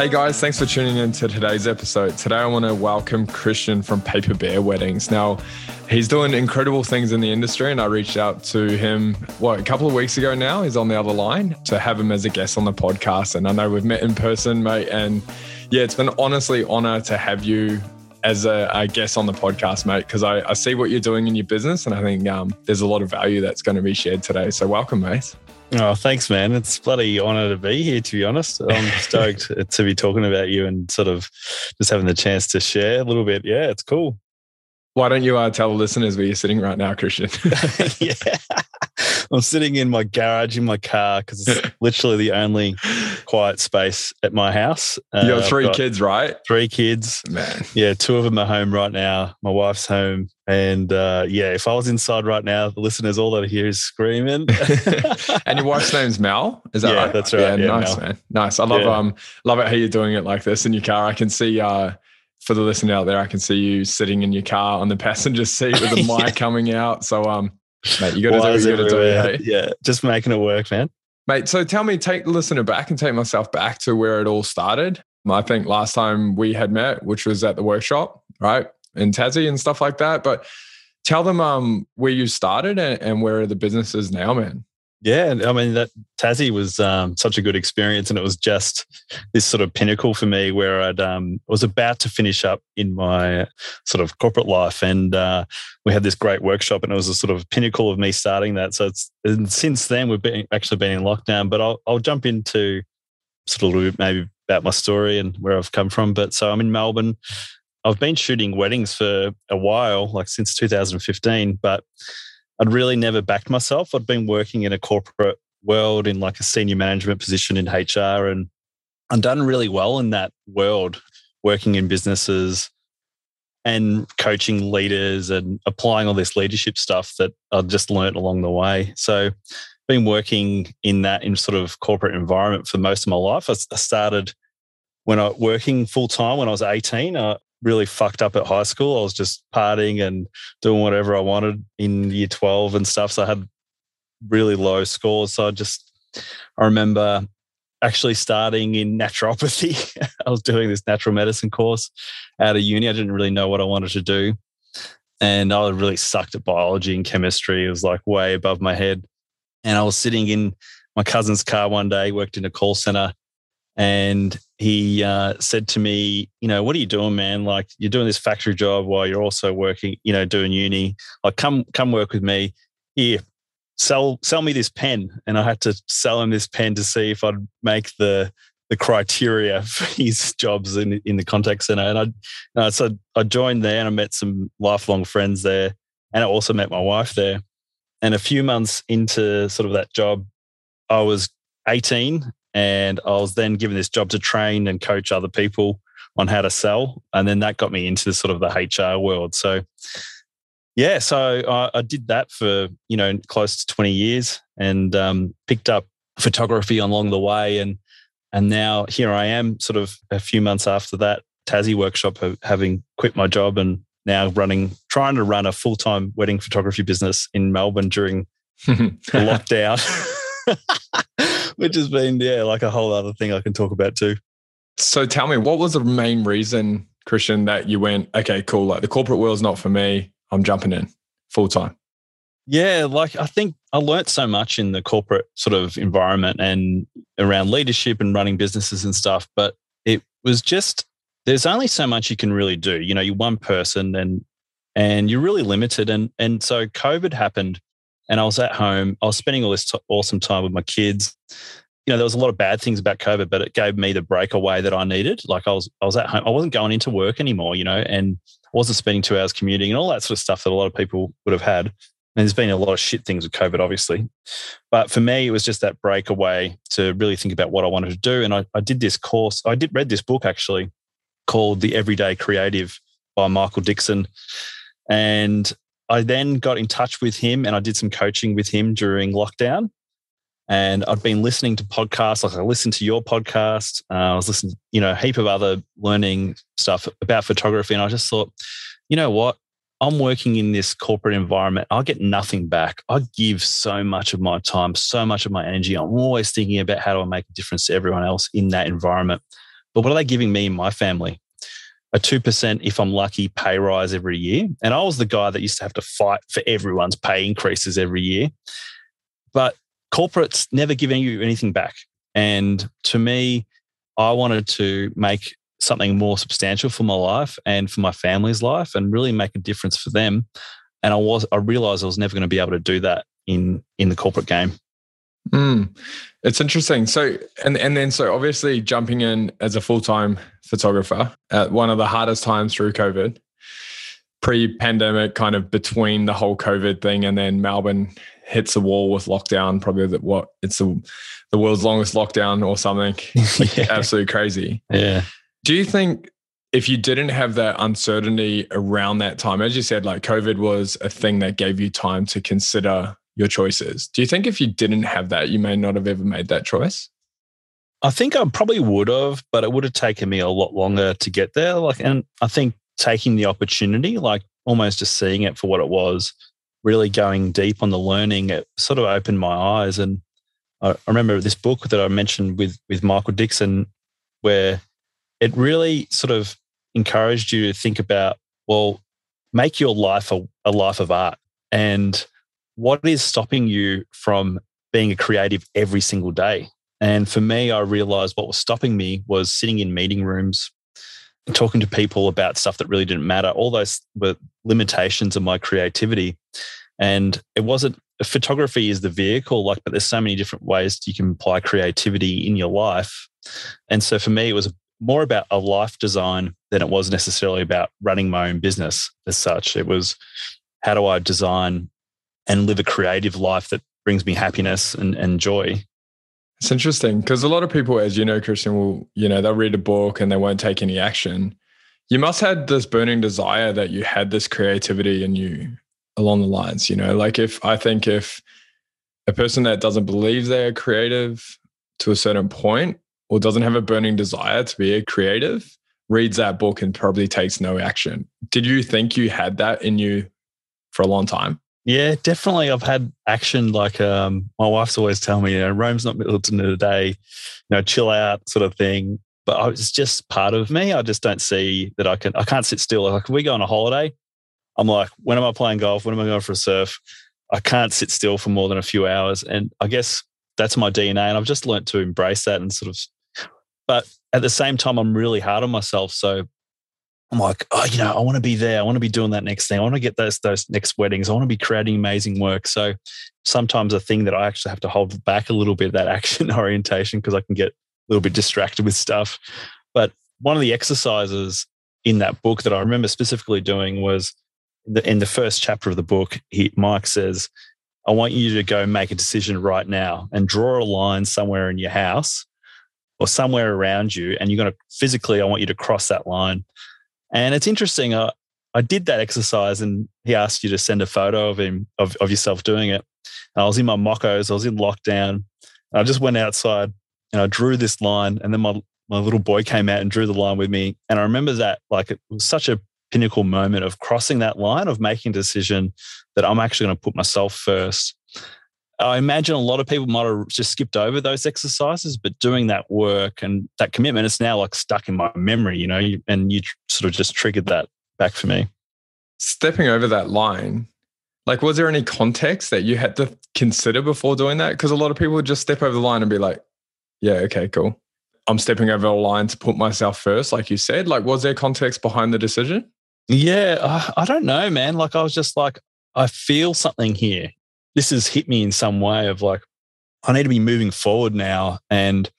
Hey guys, thanks for tuning in to today's episode. Today I want to welcome Christian from Paper Bear Weddings. Now, he's doing incredible things in the industry, and I reached out to him, what, a couple of weeks ago now. He's on the other line to have him as a guest on the podcast. And I know we've met in person, mate. And yeah, it's been honestly honor to have you as a, a guest on the podcast, mate, because I, I, see what you're doing in your business, and I think um, there's a lot of value that's going to be shared today. So welcome, mate. Oh, thanks, man. It's bloody honor to be here, to be honest. I'm stoked to be talking about you and sort of just having the chance to share a little bit. Yeah, it's cool. Why don't you uh, tell the listeners where you're sitting right now, Christian? yeah. I'm sitting in my garage in my car because it's literally the only quiet space at my house. Uh, you have 3 got kids, right? Three kids. Man. Yeah, two of them are home right now. My wife's home. And uh, yeah, if I was inside right now, the listeners, all that I hear is screaming. and your wife's name's Mel, is that yeah, right? That's right. Yeah, yeah nice, Mel. man. Nice. I love yeah. um love it how you're doing it like this in your car. I can see uh for the listener out there, I can see you sitting in your car on the passenger seat with the mic yeah. coming out. So, um, mate, you got to do what you got to do. Hey? Yeah, just making it work, man. Mate, so tell me, take the listener back and take myself back to where it all started. I think last time we had met, which was at the workshop, right, in Tassie and stuff like that. But tell them um, where you started and, and where the business is now, man. Yeah, I mean that Tassie was um, such a good experience, and it was just this sort of pinnacle for me where I'd um, was about to finish up in my sort of corporate life, and uh, we had this great workshop, and it was a sort of pinnacle of me starting that. So it's and since then we've been actually been in lockdown, but I'll I'll jump into sort of maybe about my story and where I've come from. But so I'm in Melbourne. I've been shooting weddings for a while, like since 2015, but I'd really never backed myself. I'd been working in a corporate world in like a senior management position in HR and I'd done really well in that world, working in businesses and coaching leaders and applying all this leadership stuff that I'd just learned along the way. So been working in that in sort of corporate environment for most of my life. I started when I working full time when I was 18. I, really fucked up at high school. I was just partying and doing whatever I wanted in year 12 and stuff. So I had really low scores. So I just, I remember actually starting in naturopathy. I was doing this natural medicine course out of uni. I didn't really know what I wanted to do. And I really sucked at biology and chemistry. It was like way above my head. And I was sitting in my cousin's car one day, worked in a call center, and he uh, said to me, you know, what are you doing, man? Like you're doing this factory job while you're also working, you know, doing uni. Like come come work with me. Here, sell sell me this pen. And I had to sell him this pen to see if I'd make the the criteria for his jobs in in the contact center. And I uh, so I joined there and I met some lifelong friends there, and I also met my wife there. And a few months into sort of that job, I was 18 and I was then given this job to train and coach other people on how to sell. And then that got me into sort of the HR world. So, yeah, so I, I did that for, you know, close to 20 years and um, picked up photography along the way. And, and now here I am, sort of a few months after that Tassie workshop, having quit my job and now running, trying to run a full time wedding photography business in Melbourne during lockdown. which has been yeah like a whole other thing I can talk about too. So tell me, what was the main reason, Christian, that you went okay, cool? Like the corporate world's not for me. I'm jumping in full time. Yeah, like I think I learnt so much in the corporate sort of environment and around leadership and running businesses and stuff, but it was just there's only so much you can really do. You know, you're one person and and you're really limited. And and so COVID happened and I was at home. I was spending all this t- awesome time with my kids. You know, there was a lot of bad things about COVID, but it gave me the breakaway that I needed. Like I was, I was at home. I wasn't going into work anymore. You know, and I wasn't spending two hours commuting and all that sort of stuff that a lot of people would have had. And there's been a lot of shit things with COVID, obviously. But for me, it was just that breakaway to really think about what I wanted to do. And I, I did this course. I did read this book actually called The Everyday Creative by Michael Dixon. And I then got in touch with him and I did some coaching with him during lockdown. And I'd been listening to podcasts, like I listened to your podcast. Uh, I was listening, you know, a heap of other learning stuff about photography. And I just thought, you know what? I'm working in this corporate environment. I get nothing back. I give so much of my time, so much of my energy. I'm always thinking about how do I make a difference to everyone else in that environment. but what are they giving me and my family? A 2%, if I'm lucky, pay rise every year. And I was the guy that used to have to fight for everyone's pay increases every year. But corporates never giving you anything back. And to me, I wanted to make something more substantial for my life and for my family's life and really make a difference for them. And I was I realized I was never going to be able to do that in in the corporate game. Mm, it's interesting. So and and then so obviously jumping in as a full time photographer at one of the hardest times through COVID, pre pandemic, kind of between the whole COVID thing, and then Melbourne hits a wall with lockdown. Probably that what it's the the world's longest lockdown or something. Like yeah. Absolutely crazy. Yeah. Do you think if you didn't have that uncertainty around that time, as you said, like COVID was a thing that gave you time to consider your choices. Do you think if you didn't have that, you may not have ever made that choice? I think I probably would have, but it would have taken me a lot longer to get there. Like, and I think taking the opportunity, like almost just seeing it for what it was, really going deep on the learning, it sort of opened my eyes. And I, remember this book that I mentioned with with Michael Dixon, where it really sort of encouraged you to think about, well, make your life a, a life of art. And what is stopping you from being a creative every single day? And for me, I realized what was stopping me was sitting in meeting rooms, talking to people about stuff that really didn't matter. All those were limitations of my creativity. And it wasn't photography is the vehicle, like, but there's so many different ways you can apply creativity in your life. And so for me, it was more about a life design than it was necessarily about running my own business as such. It was how do I design and live a creative life that brings me happiness and, and joy. It's interesting because a lot of people, as you know, Christian, will, you know, they'll read a book and they won't take any action. You must have this burning desire that you had this creativity in you along the lines, you know, like if I think if a person that doesn't believe they're creative to a certain point or doesn't have a burning desire to be a creative reads that book and probably takes no action. Did you think you had that in you for a long time? Yeah, definitely. I've had action like um, my wife's always telling me, you know, Rome's not built in a day, you know, chill out sort of thing. But it's just part of me. I just don't see that I can. I can't sit still. Like if we go on a holiday, I'm like, when am I playing golf? When am I going for a surf? I can't sit still for more than a few hours. And I guess that's my DNA. And I've just learned to embrace that and sort of. But at the same time, I'm really hard on myself. So I'm like, oh, you know, I want to be there. I want to be doing that next thing. I want to get those those next weddings. I want to be creating amazing work. So sometimes a thing that I actually have to hold back a little bit that action orientation because I can get a little bit distracted with stuff. But one of the exercises in that book that I remember specifically doing was in the, in the first chapter of the book. He, Mike says, "I want you to go make a decision right now and draw a line somewhere in your house." Or somewhere around you, and you're going to physically, I want you to cross that line and it's interesting. I, I did that exercise and he asked you to send a photo of him, of, of yourself doing it. And I was in my mockos, I was in lockdown. I just went outside and I drew this line. And then my, my little boy came out and drew the line with me. And I remember that like it was such a pinnacle moment of crossing that line, of making a decision that I'm actually going to put myself first. I imagine a lot of people might have just skipped over those exercises, but doing that work and that commitment, it's now like stuck in my memory, you know, and you sort of just triggered that back for me. Stepping over that line, like, was there any context that you had to consider before doing that? Because a lot of people would just step over the line and be like, yeah, okay, cool. I'm stepping over the line to put myself first, like you said. Like, was there context behind the decision? Yeah, I, I don't know, man. Like, I was just like, I feel something here this has hit me in some way of like, I need to be moving forward now and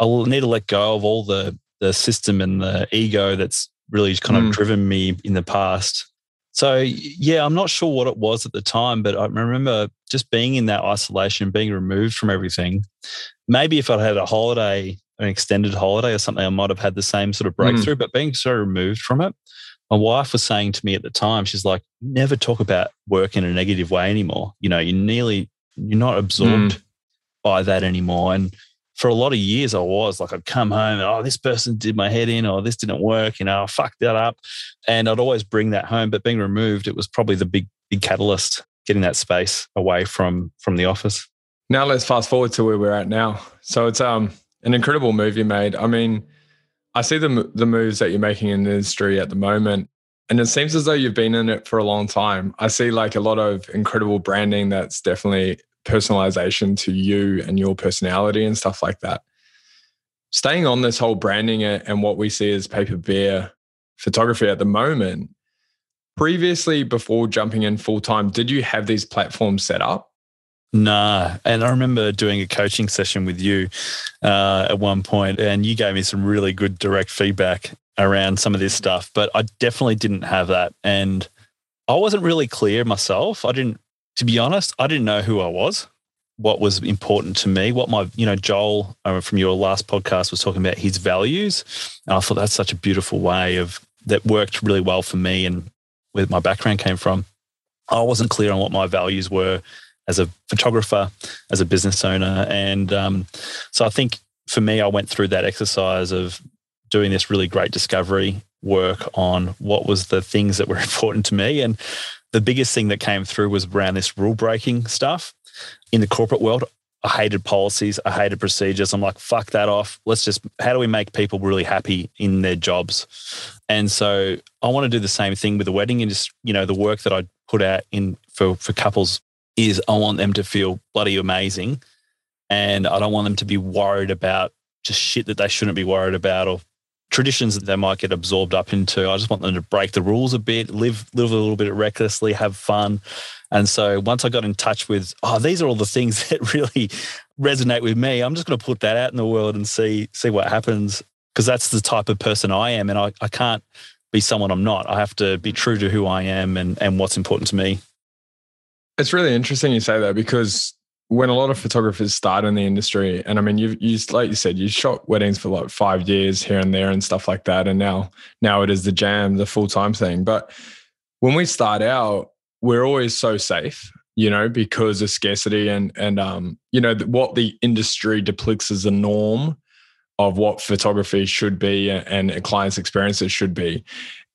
I will need to let go of all the the system and the ego that's really kind of mm. driven me in the past. So yeah, I'm not sure what it was at the time, but I remember just being in that isolation, being removed from everything. Maybe if I'd had a holiday, an extended holiday or something, I might have had the same sort of breakthrough. Mm. But being so removed from it, my wife was saying to me at the time, she's like, never talk about work in a negative way anymore. You know, you're nearly, you're not absorbed mm. by that anymore. And for a lot of years, I was like, I'd come home, and, oh, this person did my head in, or this didn't work, you know, I fucked that up. And I'd always bring that home. But being removed, it was probably the big, big catalyst, getting that space away from from the office. Now let's fast forward to where we're at now. So it's um an incredible move you made. I mean, I see the the moves that you're making in the industry at the moment, and it seems as though you've been in it for a long time. I see like a lot of incredible branding that's definitely personalization to you and your personality and stuff like that. Staying on this whole branding and what we see as paper bear photography at the moment, previously before jumping in full time, did you have these platforms set up? Nah. And I remember doing a coaching session with you uh, at one point, and you gave me some really good direct feedback around some of this stuff. But I definitely didn't have that. And I wasn't really clear myself. I didn't, to be honest, I didn't know who I was, what was important to me, what my, you know, Joel uh, from your last podcast was talking about his values. And I thought that's such a beautiful way of that worked really well for me and where my background came from. I wasn't clear on what my values were as a photographer, as a business owner. And um, so I think for me, I went through that exercise of doing this really great discovery work on what was the things that were important to me. And the biggest thing that came through was around this rule breaking stuff. In the corporate world, I hated policies, I hated procedures. I'm like, fuck that off. Let's just, how do we make people really happy in their jobs? And so I want to do the same thing with the wedding industry. You know, the work that I put out in for, for couples is I want them to feel bloody amazing. And I don't want them to be worried about just shit that they shouldn't be worried about or traditions that they might get absorbed up into. I just want them to break the rules a bit, live live a little bit recklessly, have fun. And so once I got in touch with, oh, these are all the things that really resonate with me, I'm just going to put that out in the world and see see what happens. Because that's the type of person I am. And I, I can't be someone I'm not. I have to be true to who I am and, and what's important to me. It's really interesting you say that because when a lot of photographers start in the industry, and I mean, you've you like you said, you shot weddings for like five years here and there and stuff like that, and now now it is the jam, the full time thing. But when we start out, we're always so safe, you know, because of scarcity and and um, you know what the industry depicts as a norm of what photography should be and a client's experiences should be.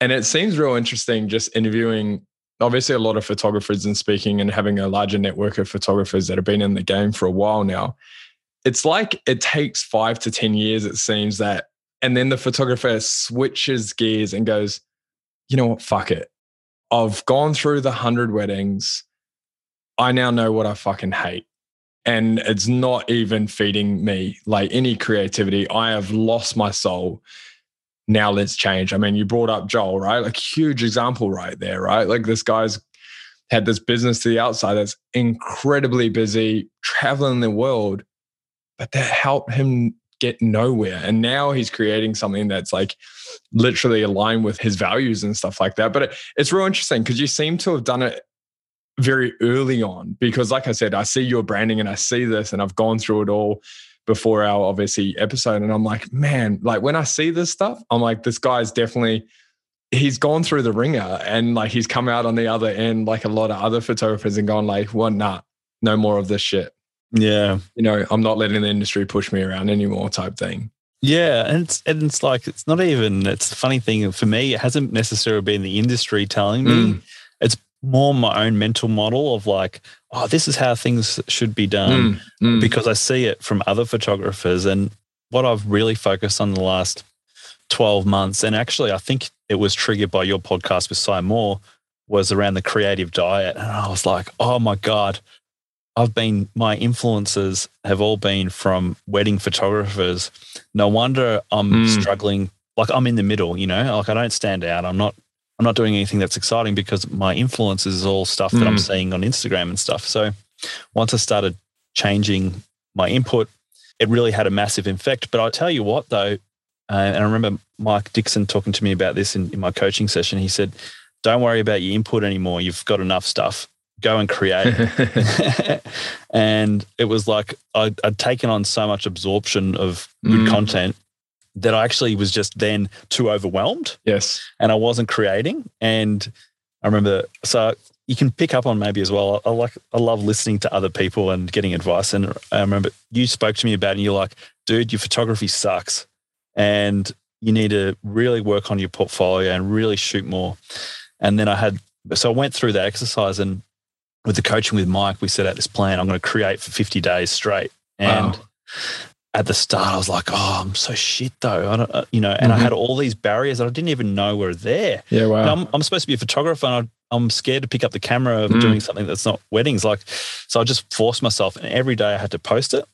And it seems real interesting just interviewing obviously a lot of photographers and speaking and having a larger network of photographers that have been in the game for a while now. It's like it takes five to 10 years, it seems that. And then the photographer switches gears and goes, you know what? Fuck it. I've gone through the hundred weddings. I now know what I fucking hate. And it's not even feeding me like any creativity. I have lost my soul now let's change. I mean, you brought up Joel, right? Like huge example right there, right? Like this guy's had this business to the outside that's incredibly busy, traveling the world, but that helped him get nowhere. And now he's creating something that's like literally aligned with his values and stuff like that. But it, it's real interesting because you seem to have done it very early on because like I said, I see your branding and I see this and I've gone through it all before our obviously episode. And I'm like, man, like when I see this stuff, I'm like, this guy's definitely he's gone through the ringer and like he's come out on the other end like a lot of other photographers and gone like, well, nah, no more of this shit. Yeah. You know, I'm not letting the industry push me around anymore type thing. Yeah, and it's and it's like it's not even it's the funny thing for me, it hasn't necessarily been the industry telling me. Mm. It's more my own mental model of like, oh, this is how things should be done mm, mm. because I see it from other photographers. And what I've really focused on the last 12 months, and actually, I think it was triggered by your podcast with Sy Moore, was around the creative diet. And I was like, oh my God, I've been, my influences have all been from wedding photographers. No wonder I'm mm. struggling. Like I'm in the middle, you know, like I don't stand out. I'm not I'm not doing anything that's exciting because my influence is all stuff that mm. I'm seeing on Instagram and stuff. So once I started changing my input, it really had a massive effect. But I tell you what, though, uh, and I remember Mike Dixon talking to me about this in, in my coaching session. He said, Don't worry about your input anymore. You've got enough stuff. Go and create. and it was like I'd, I'd, taken on so much absorption of good mm. content that I actually was just then too overwhelmed. Yes. And I wasn't creating. And I remember, so you can pick up on maybe as well. I like, I love listening to other people and getting advice. And I remember you spoke to me about it and you're like, dude, your photography sucks. And you need to really work on your portfolio and really shoot more. And then I had, so I went through that exercise and with the coaching with Mike, we set out this plan. I'm going to create for 50 days straight. And wow at the start, I was like, oh, I'm so shit though. I don't, uh, you know, and mm-hmm. I had all these barriers that I didn't even know were there. Yeah, wow. I'm, I'm, supposed to be a photographer and I, am scared to pick up the camera of mm. doing something that's not weddings. Like, so I just forced myself and every day I had to post it.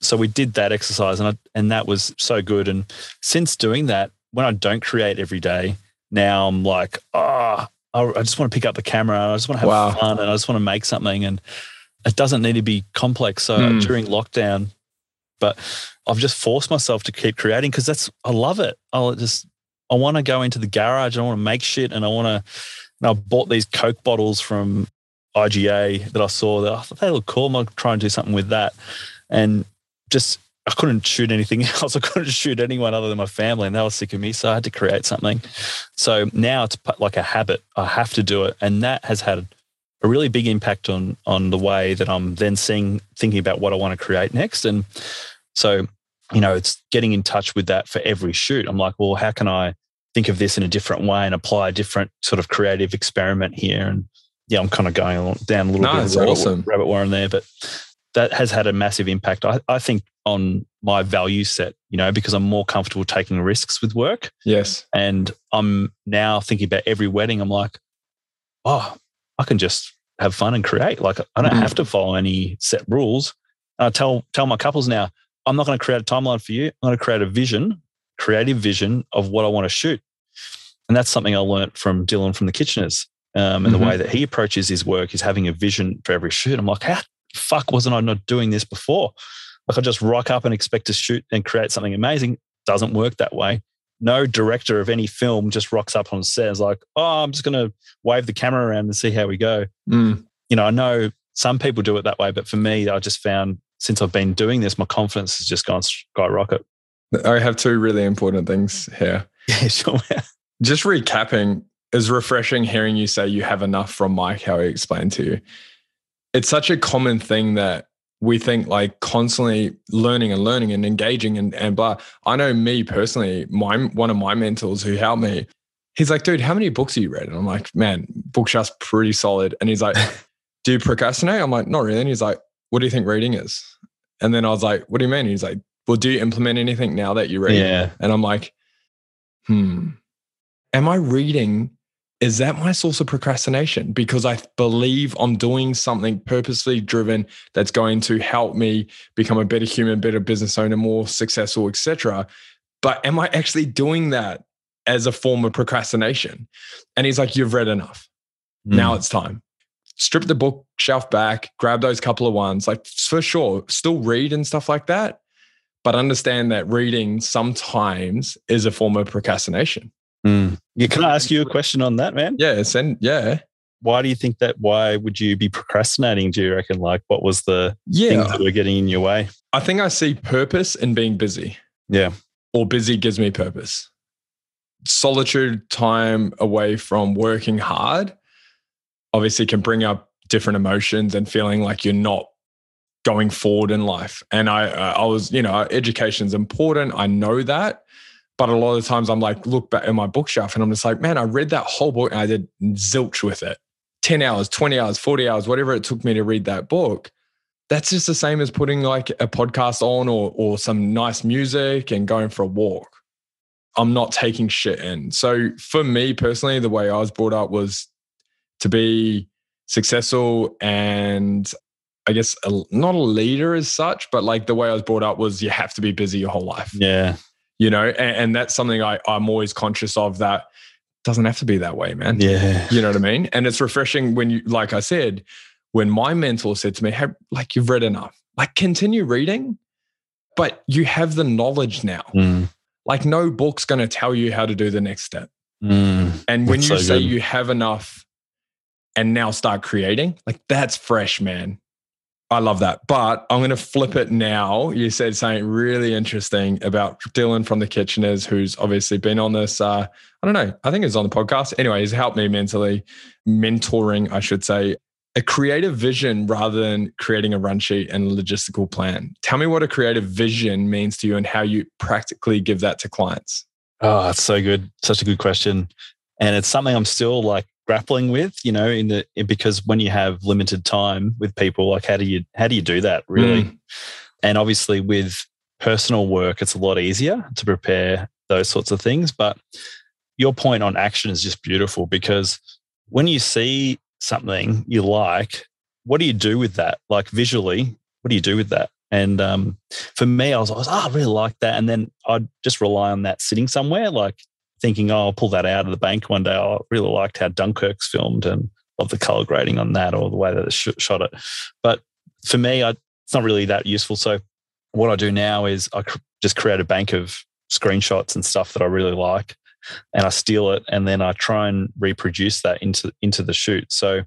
So we did that exercise and I, and that was so good. And since doing that, when I don't create every day, now I'm like, oh, I just want to pick up the camera. I just want to have wow. fun and I just want to make something. And it doesn't need to be complex. So mm. during lockdown, but I've just forced myself to keep creating because that's I love it. I'll just I want to go into the garage. And I want to make shit, and I want to. And I bought these Coke bottles from IGA that I saw that I thought they look cool. I'm gonna try and do something with that, and just I couldn't shoot anything else. I couldn't shoot anyone other than my family, and they were sick of me. So I had to create something. So now it's like a habit. I have to do it, and that has had a really big impact on on the way that I'm then seeing thinking about what I want to create next. And so, you know, it's getting in touch with that for every shoot. I'm like, well, how can I think of this in a different way and apply a different sort of creative experiment here? And yeah, I'm kind of going down a little no, bit of rabbit, awesome. rabbit warren there, but that has had a massive impact. I, I think on my value set, you know, because I'm more comfortable taking risks with work. Yes. And I'm now thinking about every wedding. I'm like, oh, I can just have fun and create. Like I don't mm. have to follow any set rules. I tell tell my couples now, I'm not going to create a timeline for you. I'm going to create a vision, creative vision of what I want to shoot. And that's something I learned from Dylan from the Kitcheners. Um, and mm-hmm. the way that he approaches his work is having a vision for every shoot. I'm like, how fuck wasn't I not doing this before? Like I just rock up and expect to shoot and create something amazing. Doesn't work that way no director of any film just rocks up on set and is like, oh, I'm just going to wave the camera around and see how we go. Mm. You know, I know some people do it that way, but for me, I just found since I've been doing this, my confidence has just gone skyrocket. I have two really important things here. Yeah, sure. just recapping, is refreshing hearing you say you have enough from Mike, how he explained to you. It's such a common thing that we think like constantly learning and learning and engaging and, and blah. I know me personally, my one of my mentors who helped me, he's like, dude, how many books have you read? And I'm like, man, bookshelf's pretty solid. And he's like, do you procrastinate? I'm like, not really. And he's like, what do you think reading is? And then I was like, what do you mean? He's like, well, do you implement anything now that you're reading? Yeah. And I'm like, hmm, am I reading is that my source of procrastination? Because I believe I'm doing something purposely driven that's going to help me become a better human, better business owner, more successful, etc. But am I actually doing that as a form of procrastination? And he's like, You've read enough. Mm. Now it's time. Strip the bookshelf back, grab those couple of ones. Like for sure, still read and stuff like that. But understand that reading sometimes is a form of procrastination. Mm. Yeah, can I ask you a question on that, man? Yeah, send yeah. Why do you think that? Why would you be procrastinating? Do you reckon? Like, what was the yeah. things that were getting in your way? I think I see purpose in being busy. Yeah, or busy gives me purpose. Solitude, time away from working hard, obviously can bring up different emotions and feeling like you're not going forward in life. And I, uh, I was, you know, education's important. I know that, but a lot of times I'm like, look back at my bookshelf and I'm just like, man, I read that whole book and I did zilch with it. 10 hours, 20 hours, 40 hours, whatever it took me to read that book. That's just the same as putting like a podcast on or, or some nice music and going for a walk. I'm not taking shit in. So for me personally, the way I was brought up was to be successful and I guess a, not a leader as such, but like the way I was brought up was you have to be busy your whole life. Yeah you know, and, and that's something I, I'm always conscious of that doesn't have to be that way, man. Yeah. You know what I mean? And it's refreshing when you, like I said, when my mentor said to me, hey, like you've read enough, like continue reading, but you have the knowledge now. Mm. Like no book's going to tell you how to do the next step. Mm. And when that's you so say good. you have enough and now start creating, like that's fresh, man. I love that. But I'm going to flip it now. You said something really interesting about Dylan from the Kitcheners, who's obviously been on this. Uh, I don't know. I think it's on the podcast. Anyway, he's helped me mentally, mentoring, I should say, a creative vision rather than creating a run sheet and logistical plan. Tell me what a creative vision means to you and how you practically give that to clients. Oh, that's so good. Such a good question. And it's something I'm still like grappling with you know in the because when you have limited time with people like how do you how do you do that really mm. and obviously with personal work, it's a lot easier to prepare those sorts of things. But your point on action is just beautiful because when you see something you like, what do you do with that? Like visually, what do you do with that? And um, for me, I was, I was, oh, I really like that. And then I'd just rely on that sitting somewhere, like thinking, oh, I'll pull that out of the bank one day. I really liked how Dunkirk's filmed and love the color grading on that or the way that it shot it. But for me, I, it's not really that useful. So what I do now is I cr- just create a bank of screenshots and stuff that I really like and I steal it and then I try and reproduce that into into the shoot. So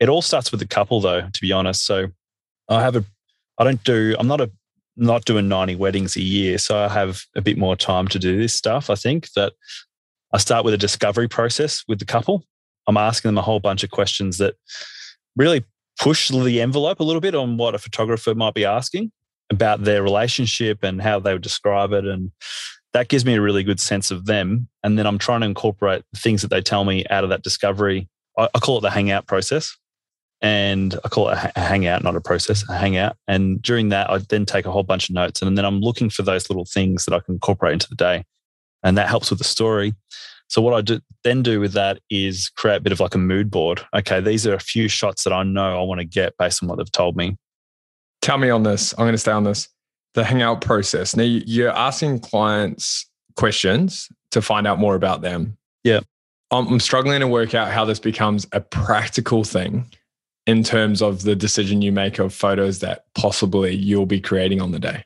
it all starts with the couple though, to be honest. So I have a I don't do I'm not a not doing 90 weddings a year. So I have a bit more time to do this stuff. I think that I start with a discovery process with the couple. I'm asking them a whole bunch of questions that really push the envelope a little bit on what a photographer might be asking about their relationship and how they would describe it. And that gives me a really good sense of them. And then I'm trying to incorporate things that they tell me out of that discovery. I, call it the hangout process. And I call it a hangout, not a process, a hangout. And during that, I then take a whole bunch of notes and then I'm looking for those little things that I can incorporate into the day. And that helps with the story. So what I do, then do with that is create a bit of like a mood board. Okay, these are a few shots that I know I want to get based on what they've told me. Tell me on this. I'm going to stay on this. The hangout process. Now you're asking clients questions to find out more about them. Yeah. I'm struggling to work out how this becomes a practical thing in terms of the decision you make of photos that possibly you'll be creating on the day.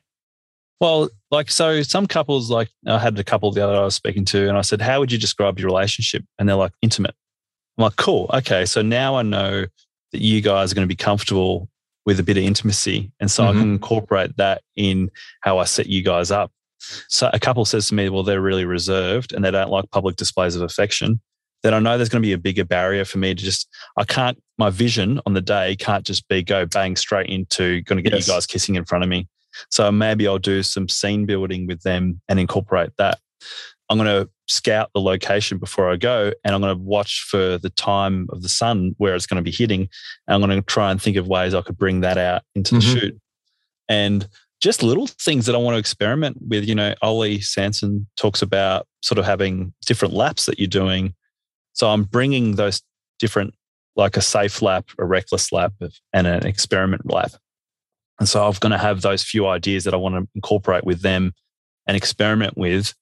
Well, like, so some couples, like, I had a couple the other I was speaking to, and I said, How would you describe your relationship? And they're like, Intimate. I'm like, Cool. Okay. So now I know that you guys are going to be comfortable with a bit of intimacy. And so mm-hmm. I can incorporate that in how I set you guys up. So a couple says to me, Well, they're really reserved and they don't like public displays of affection. Then I know there's going to be a bigger barrier for me to just, I can't, my vision on the day can't just be go bang straight into going to get yes. you guys kissing in front of me. So maybe I'll do some scene building with them and incorporate that. I'm going to scout the location before I go and I'm going to watch for the time of the sun where it's going to be hitting. And I'm going to try and think of ways I could bring that out into the mm-hmm. shoot. And just little things that I want to experiment with. You know, Ollie Sanson talks about sort of having different laps that you're doing. So I'm bringing those different, like a safe lap, a reckless lap, and an experiment lap. And so I'm going to have those few ideas that I want to incorporate with them and experiment with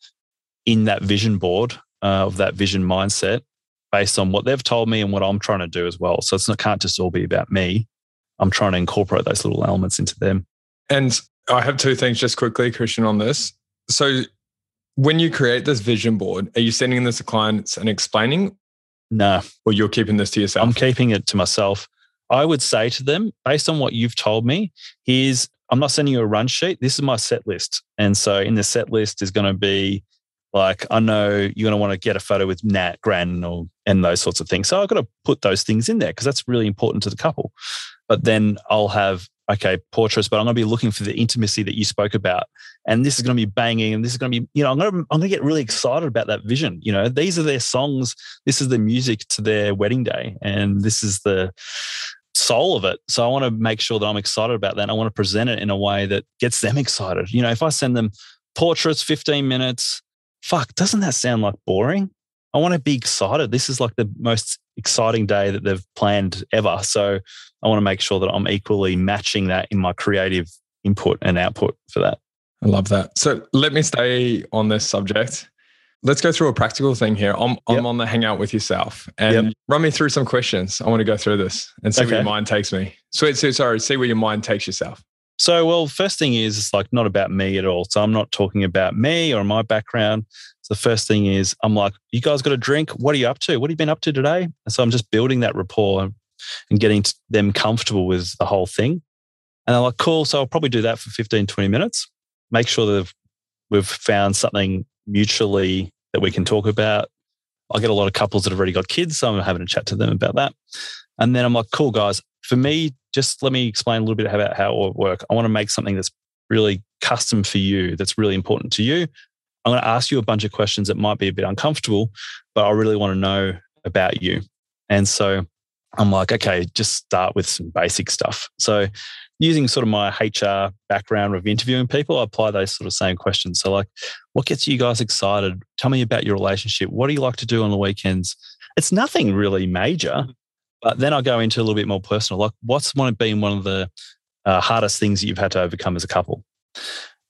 in that vision board uh, of that vision mindset based on what they've told me and what I'm trying to do as well. So it's not, can't just all be about me. I'm trying to incorporate those little elements into them. And I have two things just quickly, Christian, on this. So when you create this vision board, are you sending this to clients and explaining? No. Or you're keeping this to yourself? I'm keeping it to myself. I would say to them, based on what you've told me, here's I'm not sending you a run sheet. This is my set list. And so in the set list is going to be like, I know you're going to want to get a photo with Nat, Gran, or, and those sorts of things. So I've got to put those things in there because that's really important to the couple. But then I'll have okay, portraits, but I'm going to be looking for the intimacy that you spoke about. And this is going to be banging and this is going to be, you know, I'm going to, I'm going to get really excited about that vision. You know, these are their songs. This is the music to their wedding day. And this is the soul of it. So I want to make sure that I'm excited about that. I want to present it in a way that gets them excited. You know, if I send them portraits, 15 minutes, fuck, doesn't that sound like boring? I want to be excited. This is like the most exciting day that they've planned ever. So I want to make sure that I'm equally matching that in my creative input and output for that. I love that. So let me stay on this subject. Let's go through a practical thing here. I'm, I'm yep. on the hangout with yourself and yep. run me through some questions. I want to go through this and see okay. where your mind takes me. Sweet, so, sorry, see where your mind takes yourself. So, well, first thing is it's like not about me at all. So I'm not talking about me or my background. So the first thing is I'm like, you guys got a drink? What are you up to? What have you been up to today? And so I'm just building that rapport and getting them comfortable with the whole thing. And they're like, cool. So I'll probably do that for 15, 20 minutes. Make sure that we've found something mutually that we can talk about. I get a lot of couples that have already got kids, so I'm having a chat to them about that. And then I'm like, cool, guys. For me, just let me explain a little bit about how it will work. I want to make something that's really custom for you, that's really important to you. I'm going to ask you a bunch of questions that might be a bit uncomfortable, but I really want to know about you. And so I'm like, okay, just start with some basic stuff. So using sort of my HR background of interviewing people, I apply those sort of same questions. So like, what gets you guys excited? Tell me about your relationship. What do you like to do on the weekends? It's nothing really major, but then I go into a little bit more personal. Like, what's one been one of the uh, hardest things that you've had to overcome as a couple?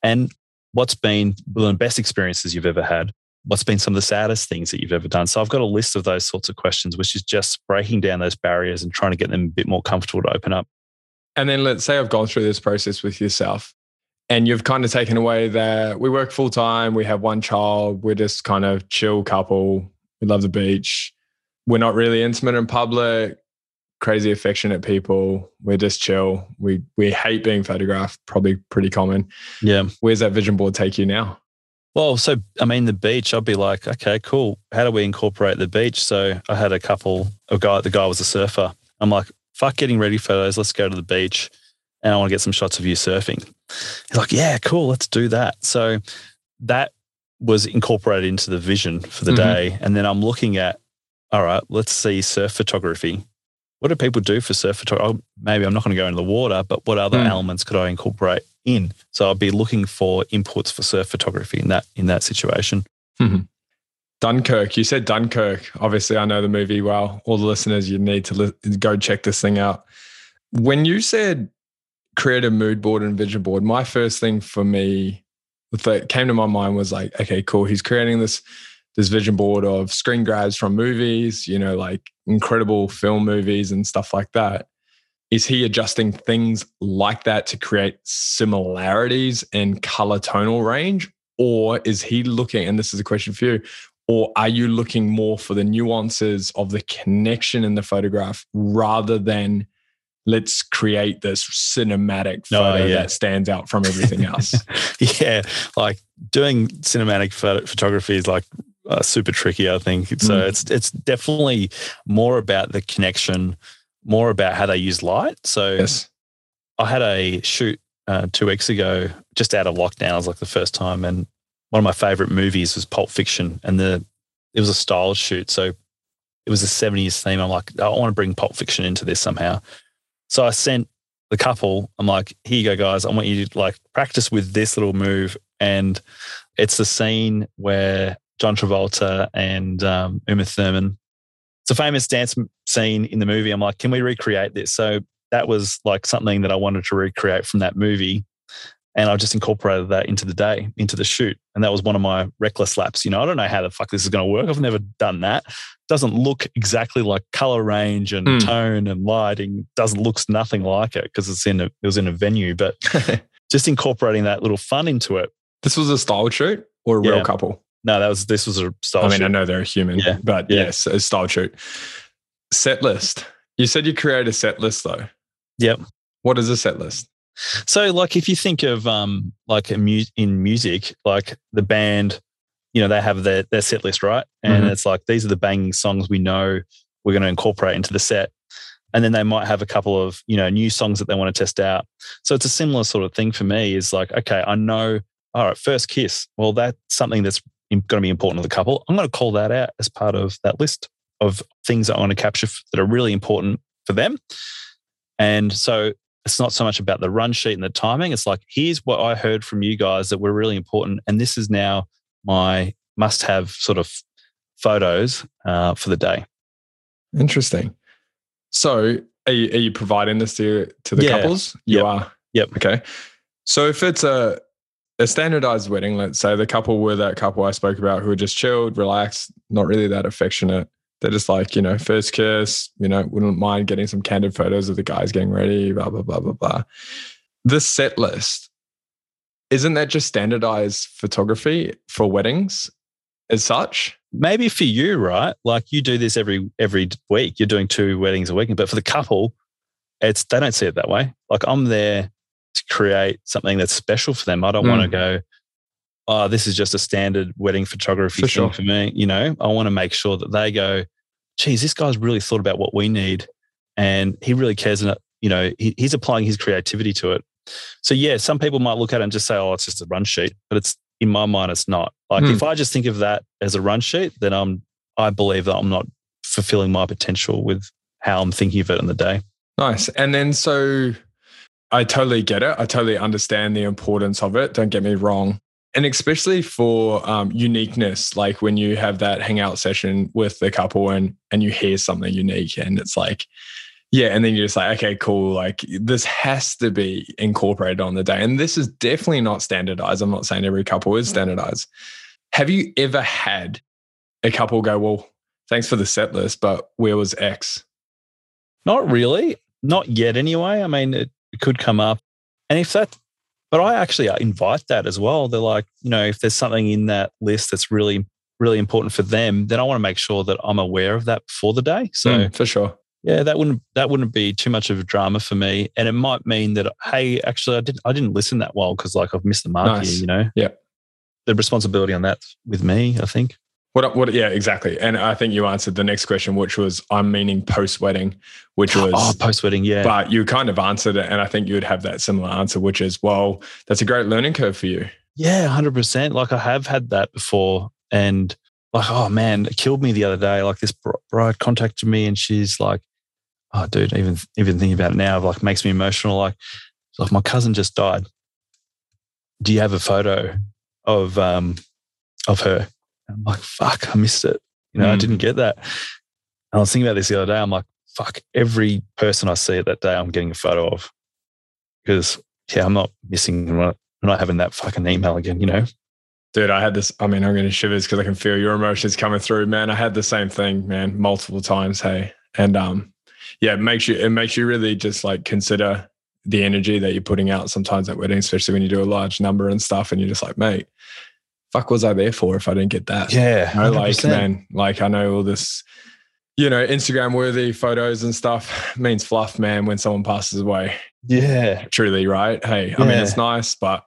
And what's been one of the best experiences you've ever had? what's been some of the saddest things that you've ever done? So I've got a list of those sorts of questions, which is just breaking down those barriers and trying to get them a bit more comfortable to open up. And then let's say I've gone through this process with yourself and you've kind of taken away that we work full time, we have one child, we're just kind of chill couple, we love the beach, we're not really intimate in public, crazy affectionate people, we're just chill. We we hate being photographed, probably pretty common. Yeah. Where's that vision board take you now? Well, so I mean, the beach, I'd be like, okay, cool. How do we incorporate the beach? So I had a couple, a guy, the guy was a surfer. I'm like, fuck getting ready photos. Let's go to the beach and I want to get some shots of you surfing. He's like, yeah, cool. Let's do that. So that was incorporated into the vision for the mm-hmm. day. And then I'm looking at, all right, let's see surf photography. What do people do for surf photography? Oh, maybe I'm not going to go into the water, but what other mm. elements could I incorporate in. So I'd be looking for inputs for surf photography in that in that situation. Mm-hmm. Dunkirk. You said Dunkirk. Obviously, I know the movie well. All the listeners, you need to li- go check this thing out. When you said create a mood board and vision board, my first thing for me that came to my mind was like, okay, cool. He's creating this this vision board of screen grabs from movies, you know, like incredible film movies and stuff like that is he adjusting things like that to create similarities in color tonal range? Or is he looking, and this is a question for you, or are you looking more for the nuances of the connection in the photograph rather than let's create this cinematic photo oh, yeah. that stands out from everything else? yeah, like doing cinematic photo- photography is like uh, super tricky, I think. So mm. it's it's definitely more about the connection more about how they use light. So yes. I had a shoot uh, two weeks ago, just out of lockdown. It was like the first time, and one of my favorite movies was Pulp Fiction, and the it was a style shoot. So it was a '70s theme. I'm like, I want to bring Pulp Fiction into this somehow. So I sent the couple. I'm like, here you go, guys. I want you to like practice with this little move, and it's the scene where John Travolta and um, Uma Thurman it's a famous dance scene in the movie. I'm like, can we recreate this? So that was like something that I wanted to recreate from that movie. And I just incorporated that into the day, into the shoot. And that was one of my reckless laps. You know, I don't know how the fuck this is going to work. I've never done that. Doesn't look exactly like color range and mm. tone and lighting. Doesn't looks nothing like it because it's in a, it was in a venue. But just incorporating that little fun into it. This was a style shoot or a yeah. real couple? No, that was this was a style. I mean, shoot. I know they're a human, yeah. but yeah. yes, a style shoot. Set list. You said you create a set list though. Yep. What is a set list? So, like, if you think of um, like a mu- in music, like the band, you know, they have their their set list, right? And mm-hmm. it's like these are the banging songs we know we're going to incorporate into the set, and then they might have a couple of you know new songs that they want to test out. So it's a similar sort of thing for me. Is like, okay, I know. All right, first kiss. Well, that's something that's going to be important to the couple. I'm going to call that out as part of that list of things that I want to capture that are really important for them. And so it's not so much about the run sheet and the timing. It's like, here's what I heard from you guys that were really important. And this is now my must have sort of photos uh, for the day. Interesting. So are you, are you providing this to, to the yeah. couples? You yep. are? Yep. Okay. So if it's a a standardized wedding, let's say the couple were that couple I spoke about who were just chilled, relaxed, not really that affectionate. They're just like, you know, first kiss, you know, wouldn't mind getting some candid photos of the guys getting ready, blah, blah, blah, blah, blah. This set list, isn't that just standardized photography for weddings as such? Maybe for you, right? Like you do this every every week. You're doing two weddings a week, but for the couple, it's they don't see it that way. Like I'm there to create something that's special for them. I don't mm. want to go, oh, this is just a standard wedding photography for thing sure. for me. You know, I want to make sure that they go, geez, this guy's really thought about what we need and he really cares. And, you know, he, he's applying his creativity to it. So, yeah, some people might look at it and just say, oh, it's just a run sheet, but it's in my mind, it's not. Like, mm. if I just think of that as a run sheet, then I'm, I believe that I'm not fulfilling my potential with how I'm thinking of it in the day. Nice. And then so I totally get it. I totally understand the importance of it. Don't get me wrong. And especially for um, uniqueness, like when you have that hangout session with the couple and and you hear something unique, and it's like, yeah, and then you're just like, okay, cool. Like this has to be incorporated on the day, and this is definitely not standardized. I'm not saying every couple is standardized. Have you ever had a couple go, well, thanks for the set list, but where was X? Not really. Not yet, anyway. I mean, it, it could come up. And if that, but I actually invite that as well. They're like, you know, if there's something in that list that's really, really important for them, then I want to make sure that I'm aware of that before the day. So mm, for sure. Yeah, that wouldn't that wouldn't be too much of a drama for me, and it might mean that hey, actually, I didn't I didn't listen that well because like I've missed the mark nice. here, you know. Yeah, the responsibility on that with me, I think. What, what, yeah, exactly. And I think you answered the next question, which was I'm meaning post wedding, which was oh, post wedding, yeah. But you kind of answered it. And I think you would have that similar answer, which is, well, that's a great learning curve for you. Yeah, 100%. Like I have had that before. And like, oh man, it killed me the other day. Like this bride contacted me and she's like, oh, dude, even, even thinking about it now, like makes me emotional. Like, like my cousin just died. Do you have a photo of, um, of her? I'm like, fuck, I missed it. You know, mm. I didn't get that. And I was thinking about this the other day. I'm like, fuck, every person I see at that day, I'm getting a photo of. Because, yeah, I'm not missing, I'm not, I'm not having that fucking email again, you know? Dude, I had this. I mean, I'm to shivers because I can feel your emotions coming through, man. I had the same thing, man, multiple times. Hey, and um, yeah, it makes you it makes you really just like consider the energy that you're putting out sometimes at weddings, especially when you do a large number and stuff, and you're just like, mate, fuck was I there for if I didn't get that? Yeah. You know, like, man, like I know all this, you know, Instagram worthy photos and stuff means fluff, man, when someone passes away. Yeah. Truly, right? Hey, yeah. I mean, it's nice, but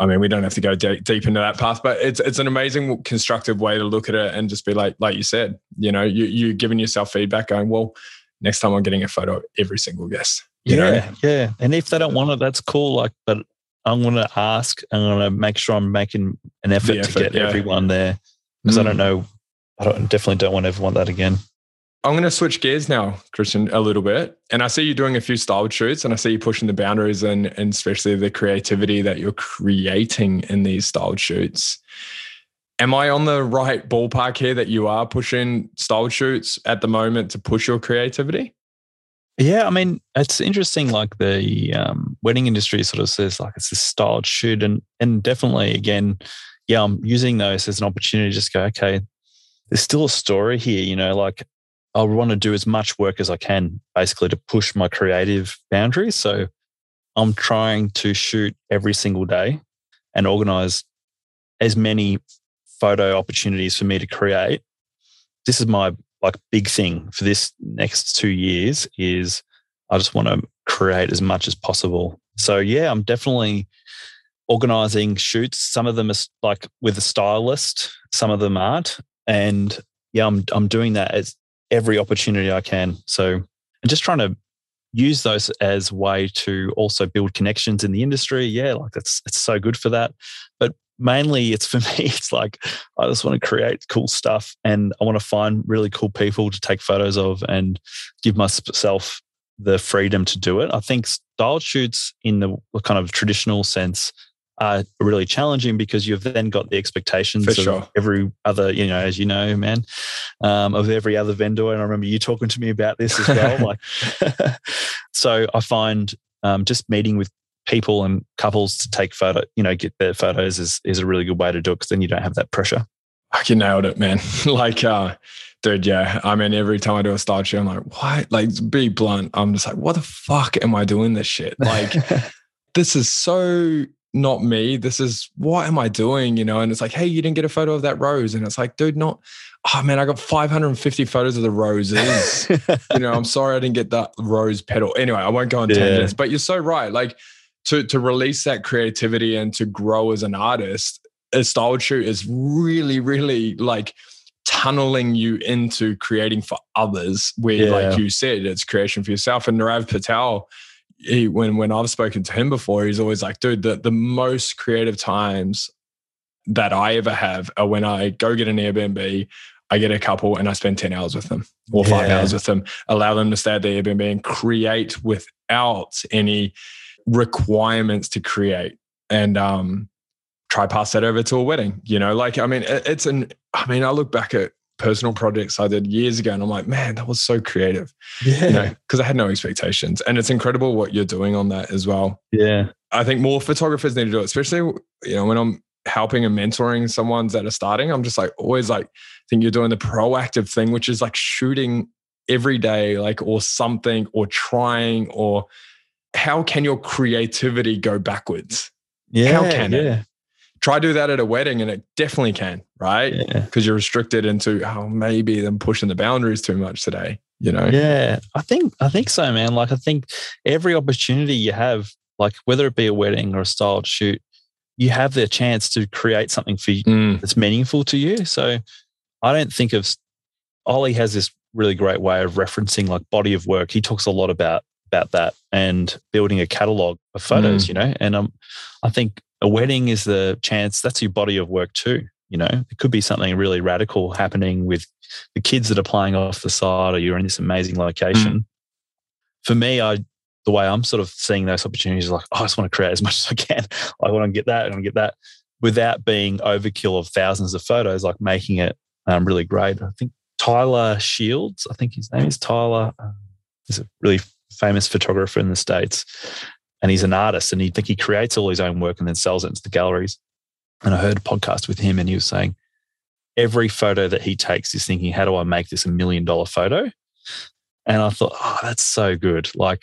I mean, we don't have to go deep, deep into that path, but it's it's an amazing constructive way to look at it and just be like, like you said, you know, you you giving yourself feedback, going, well, next time I'm getting a photo of every single guest. yeah, know? yeah. And if they don't want it, that's cool. Like, but I'm going to ask. I'm going to make sure I'm making an effort, effort to get yeah. everyone there because mm. I don't mm. know. I don't, definitely don't want to ever want that again. I'm going to switch gears now, Christian, a little bit. And I see you doing a few styled shoots and I see you pushing the boundaries and, and especially the creativity that you're creating in these styled shoots. Am I on the right ballpark here that you are pushing styled shoots at the moment to push your creativity? Yeah, I mean, it's interesting. Like the um, wedding industry sort of says, like it's a styled shoot, and and definitely, again, yeah, I'm using those as an opportunity to just go, okay, there's still a story here. You know, like I want to do as much work as I can, basically, to push my creative boundaries. So I'm trying to shoot every single day and organize as many photo opportunities for me to create. This is my like big thing for this next two years is I just want to create as much as possible. So yeah, I'm definitely organizing shoots. Some of them are like with a stylist, some of them aren't. And yeah, I'm I'm doing that as every opportunity I can. So and just trying to use those as way to also build connections in the industry. Yeah, like that's it's so good for that. But mainly it's for me it's like i just want to create cool stuff and i want to find really cool people to take photos of and give myself the freedom to do it i think style shoots in the kind of traditional sense are really challenging because you've then got the expectations For of sure. every other, you know, as you know, man, um, of every other vendor. And I remember you talking to me about this as well. like, so I find um, just meeting with people and couples to take photo, you know, get their photos is is a really good way to do it because then you don't have that pressure. You nailed it, man. like, uh, dude, yeah. I mean, every time I do a style show, I'm like, why? Like, be blunt. I'm just like, what the fuck am I doing this shit? Like, this is so not me. This is what am I doing? You know, and it's like, hey, you didn't get a photo of that rose. And it's like, dude, not oh man, I got 550 photos of the roses. you know, I'm sorry I didn't get that rose petal. Anyway, I won't go on yeah. tangents, but you're so right. Like to to release that creativity and to grow as an artist, a style shoot is really, really like tunneling you into creating for others. Where, yeah. like you said, it's creation for yourself. And Nirav Patel, he, when when I've spoken to him before, he's always like, dude, the the most creative times that I ever have are when I go get an Airbnb. I get a couple and I spend 10 hours with them or five Yeah. hours with them, allow them to stay at the Airbnb and create without any requirements to create. And um, try pass that over to a wedding. You know, like I mean, it, it's an. I mean, I look back at personal projects I did years ago, and I'm like, man, that was so creative. Yeah. You know, because I had no expectations, and it's incredible what you're doing on that as well. Yeah. I think more photographers need to do it, especially you know when I'm helping and mentoring someone that are starting. I'm just like always like think you're doing the proactive thing, which is like shooting every day, like or something, or trying, or how can your creativity go backwards? Yeah. How can it? yeah. Try do that at a wedding, and it definitely can, right? Yeah. Because you're restricted into oh maybe them pushing the boundaries too much today. You know? Yeah, I think I think so, man. Like I think every opportunity you have, like whether it be a wedding or a styled shoot, you have the chance to create something for you Mm, that's meaningful to you. So I don't think of Ollie has this really great way of referencing like body of work. He talks a lot about about that and building a catalog of photos, you know. And um, I think a wedding is the chance. That's your body of work too. You know, it could be something really radical happening with the kids that are playing off the side, or you're in this amazing location. For me, I the way I'm sort of seeing those opportunities is like, oh, I just want to create as much as I can. I want to get that, I want to get that, without being overkill of thousands of photos, like making it um, really great. I think Tyler Shields, I think his name is Tyler, um, is a really famous photographer in the states, and he's an artist, and he think he creates all his own work and then sells it into the galleries. And I heard a podcast with him, and he was saying every photo that he takes is thinking, how do I make this a million dollar photo? And I thought, oh, that's so good. Like,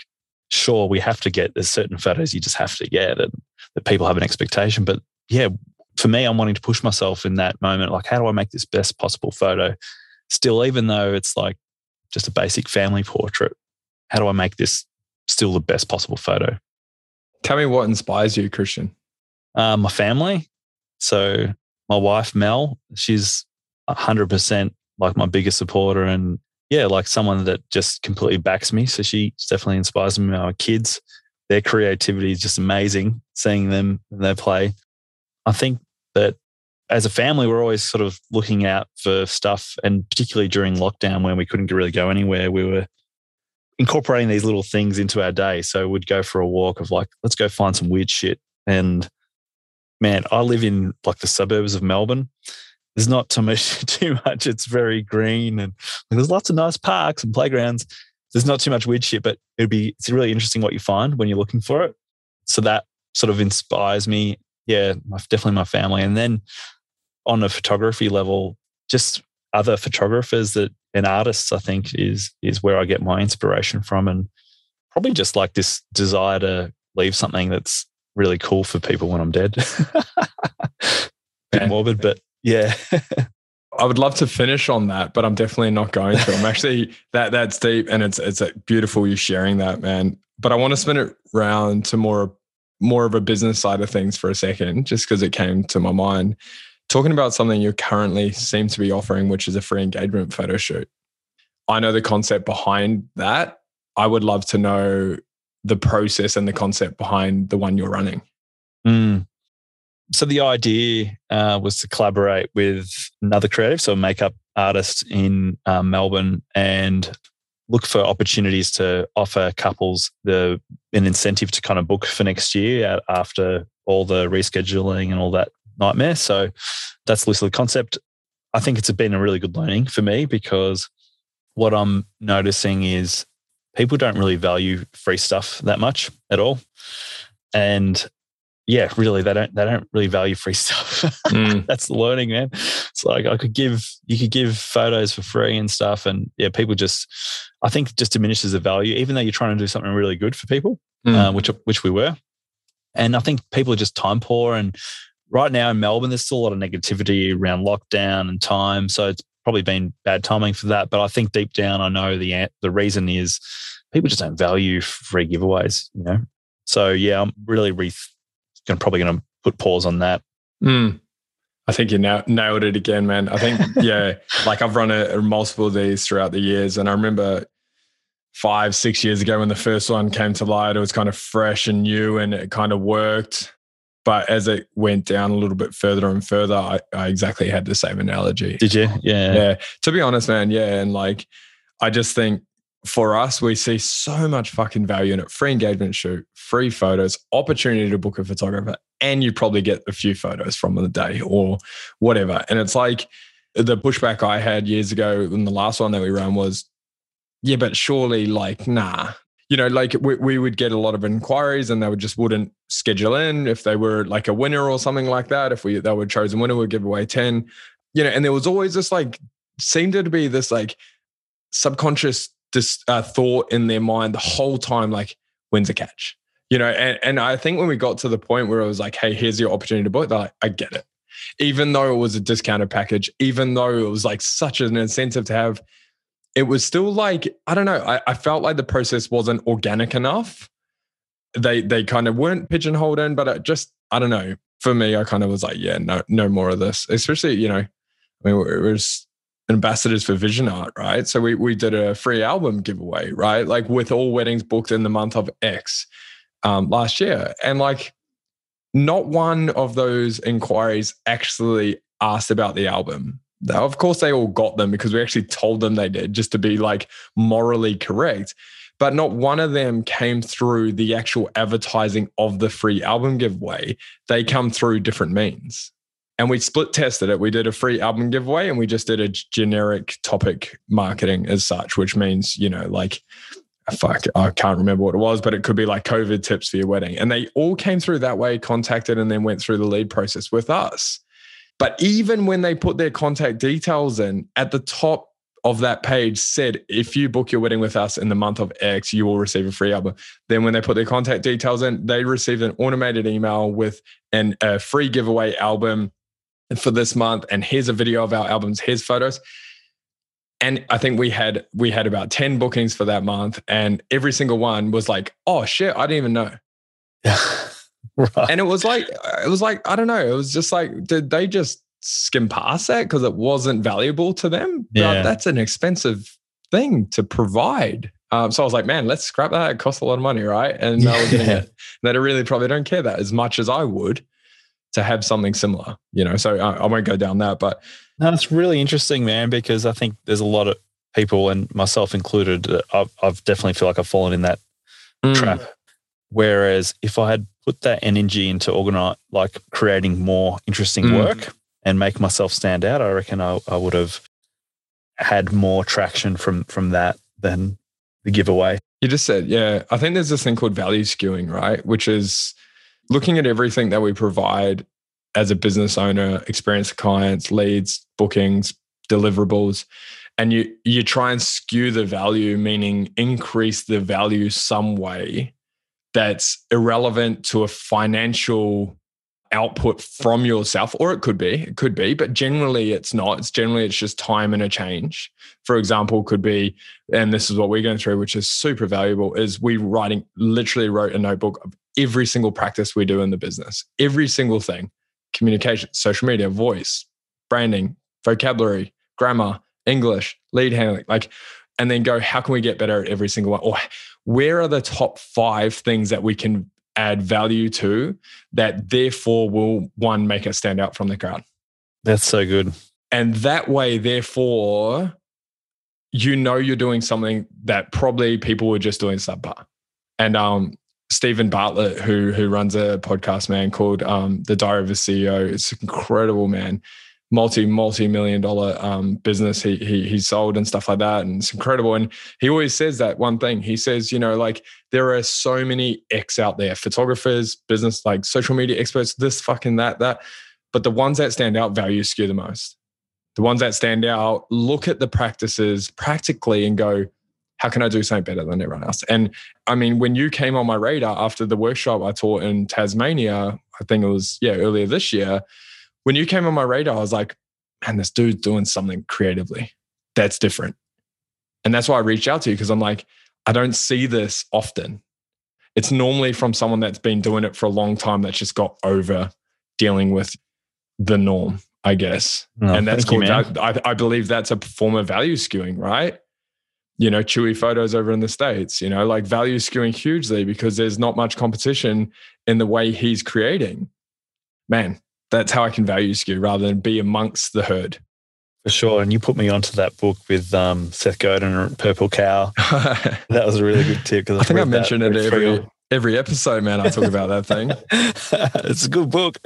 sure, we have to get there's certain photos you just have to get, that people have an expectation. But yeah, for me, I'm wanting to push myself in that moment. Like, how do I make this best possible photo? Still, even though it's like just a basic family portrait, how do I make this still the best possible photo? Tell me what inspires you, Christian. Uh, my family. So my wife Mel, she's hundred percent like my biggest supporter, and yeah, like someone that just completely backs me. So she definitely inspires me. My kids, their creativity is just amazing. Seeing them when they play, I think that as a family, we're always sort of looking out for stuff, and particularly during lockdown when we couldn't really go anywhere, we were incorporating these little things into our day. So we'd go for a walk of like, let's go find some weird shit. And man, I live in like the suburbs of Melbourne. There's not too much, too much. It's very green and there's lots of nice parks and playgrounds. There's not too much weird shit, but it'd be it's really interesting what you find when you're looking for it. So that sort of inspires me. Yeah, definitely my family. And then on a photography level, just other photographers that and artists, I think is is where I get my inspiration from, and probably just like this desire to leave something that's really cool for people when I'm dead. Bit morbid, but yeah, I would love to finish on that, but I'm definitely not going to. I'm actually that that's deep and it's it's beautiful you sharing that, man. But I want to spin it round to more more of a business side of things for a second, just because it came to my mind. Talking about something you currently seem to be offering, which is a free engagement photo shoot. I know the concept behind that. I would love to know the process and the concept behind the one you're running. Mm. So the idea uh, was to collaborate with another creative, so a makeup artist in uh, Melbourne, and look for opportunities to offer couples the an incentive to kind of book for next year after all the rescheduling and all that nightmare. So that's loosely the concept. I think it's been a really good learning for me because what I'm noticing is people don't really value free stuff that much at all. And yeah, really, they don't they don't really value free stuff. Mm. That's the learning, man. It's like I could give you could give photos for free and stuff, and yeah, people just I think just diminishes the value, even though you're trying to do something really good for people, Mm. uh, which which we were. And I think people are just time poor. And right now in Melbourne, there's still a lot of negativity around lockdown and time, so it's probably been bad timing for that. But I think deep down, I know the the reason is people just don't value free giveaways, you know. So yeah, I'm really re- probably going to put pause on that. Mm. I think you na- nailed it again, man. I think, yeah, like I've run a, a multiple of these throughout the years. And I remember five, six years ago when the first one came to light, it was kind of fresh and new and it kind of worked. But as it went down a little bit further and further, I, I exactly had the same analogy. Did you? Yeah. Yeah. To be honest, man, yeah. And like, I just think for us, we see so much fucking value in it. Free engagement shoot, free photos, opportunity to book a photographer, and you probably get a few photos from the day or whatever. And it's like the pushback I had years ago in the last one that we ran was, yeah, but surely like, nah. You know, like we, we would get a lot of inquiries and they would just wouldn't schedule in if they were like a winner or something like that. If we they were chosen winner, we'd give away 10. You know, and there was always this like seemed to be this like subconscious this uh, thought in their mind the whole time, like, when's a catch? You know, and, and I think when we got to the point where it was like, hey, here's your opportunity to book, they're like, I get it. Even though it was a discounted package, even though it was like such an incentive to have, it was still like, I don't know, I, I felt like the process wasn't organic enough. They they kind of weren't pigeonholed in, but it just, I don't know. For me, I kind of was like, yeah, no, no more of this. Especially, you know, I mean, it was ambassadors for Vision Art, right? So we we did a free album giveaway, right? Like with all weddings booked in the month of X um, last year, and like not one of those inquiries actually asked about the album. Of course, they all got them because we actually told them they did, just to be like morally correct. But not one of them came through the actual advertising of the free album giveaway. They come through different means and we split tested it. We did a free album giveaway and we just did a generic topic marketing as such, which means, you know, like, ah, fuck, I can't remember what it was, but it could be like COVID tips for your wedding. And they all came through that way, contacted, and then went through the lead process with us. But even when they put their contact details in at the top of that page said, if you book your wedding with us in the month of X, you will receive a free album. Then when they put their contact details in, they received an automated email with an, a free giveaway album for this month and here's a video of our albums here's photos and i think we had we had about 10 bookings for that month and every single one was like oh shit i didn't even know right. and it was like it was like i don't know it was just like did they just skim past that because it wasn't valuable to them yeah. But that's an expensive thing to provide um, so I was like, man, let's scrap that. It costs a lot of money, right? And yeah. I was getting it. That I really probably don't care that as much as I would to have something similar, you know. So I, I won't go down that, but no, it's really interesting, man, because I think there's a lot of people, and myself included, I've, I've definitely feel like I've fallen in that mm. trap. Whereas if I had put that energy into organize, like creating more interesting mm. work and make myself stand out, I reckon I, I would have had more traction from from that than the giveaway. You just said, yeah. I think there's this thing called value skewing, right? Which is looking at everything that we provide as a business owner, experience clients, leads, bookings, deliverables, and you you try and skew the value, meaning increase the value some way that's irrelevant to a financial output from yourself or it could be it could be but generally it's not. It's generally it's just time and a change. For example could be and this is what we're going through which is super valuable is we writing literally wrote a notebook of every single practice we do in the business, every single thing. Communication, social media, voice, branding, vocabulary, grammar, English, lead handling, like, and then go, how can we get better at every single one? Or where are the top five things that we can add value to that therefore will one make us stand out from the crowd? That's so good. And that way, therefore, you know you're doing something that probably people were just doing subpar. And um, Steven Bartlett, who who runs a podcast, man, called um, The Diary of a CEO. It's an incredible, man. Multi multi million dollar um, business he he he sold and stuff like that, and it's incredible. And he always says that one thing. He says, you know, like there are so many X out there, photographers, business, like social media experts, this fucking that that, but the ones that stand out value skew the most. The ones that stand out look at the practices practically and go, how can I do something better than everyone else? And I mean, when you came on my radar after the workshop I taught in Tasmania, I think it was, yeah, earlier this year, when you came on my radar, I was like, man, this dude's doing something creatively that's different. And that's why I reached out to you because I'm like, I don't see this often. It's normally from someone that's been doing it for a long time that's just got over dealing with the norm, I guess. Oh, and that's called, you, I, I believe that's a form of value skewing, right? you know, chewy photos over in the States, you know, like value skewing hugely because there's not much competition in the way he's creating. man, that's how I can value skew rather than be amongst the herd. For sure. And you put me onto that book with um, Seth Godin and Purple Cow. that was a really good tip. I think I mentioned it every, every episode, man. I talk about that thing. it's a good book.